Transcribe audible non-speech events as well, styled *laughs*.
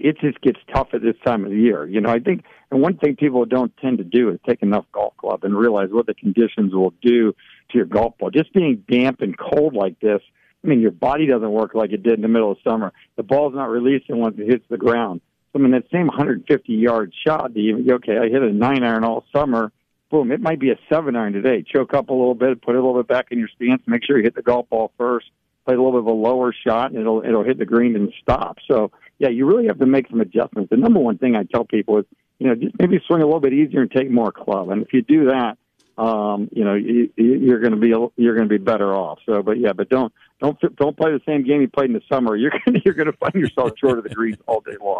it just gets tough at this time of the year. You know, I think, and one thing people don't tend to do is take enough golf club and realize what the conditions will do to your golf ball. Just being damp and cold like this, I mean, your body doesn't work like it did in the middle of summer. The ball's not releasing once it hits the ground. So, I mean, that same 150 yard shot, the, okay, I hit a nine iron all summer. Boom, it might be a seven iron today. Choke up a little bit, put it a little bit back in your stance, make sure you hit the golf ball first, play a little bit of a lower shot, and it'll it'll hit the green and stop. So, yeah, you really have to make some adjustments. The number one thing I tell people is, you know, just maybe swing a little bit easier and take more club. And if you do that, um, you know, you, you're going to be you're going to be better off. So, but yeah, but don't don't don't play the same game you played in the summer. You're gonna, *laughs* you're going to find yourself short of the greens all day long.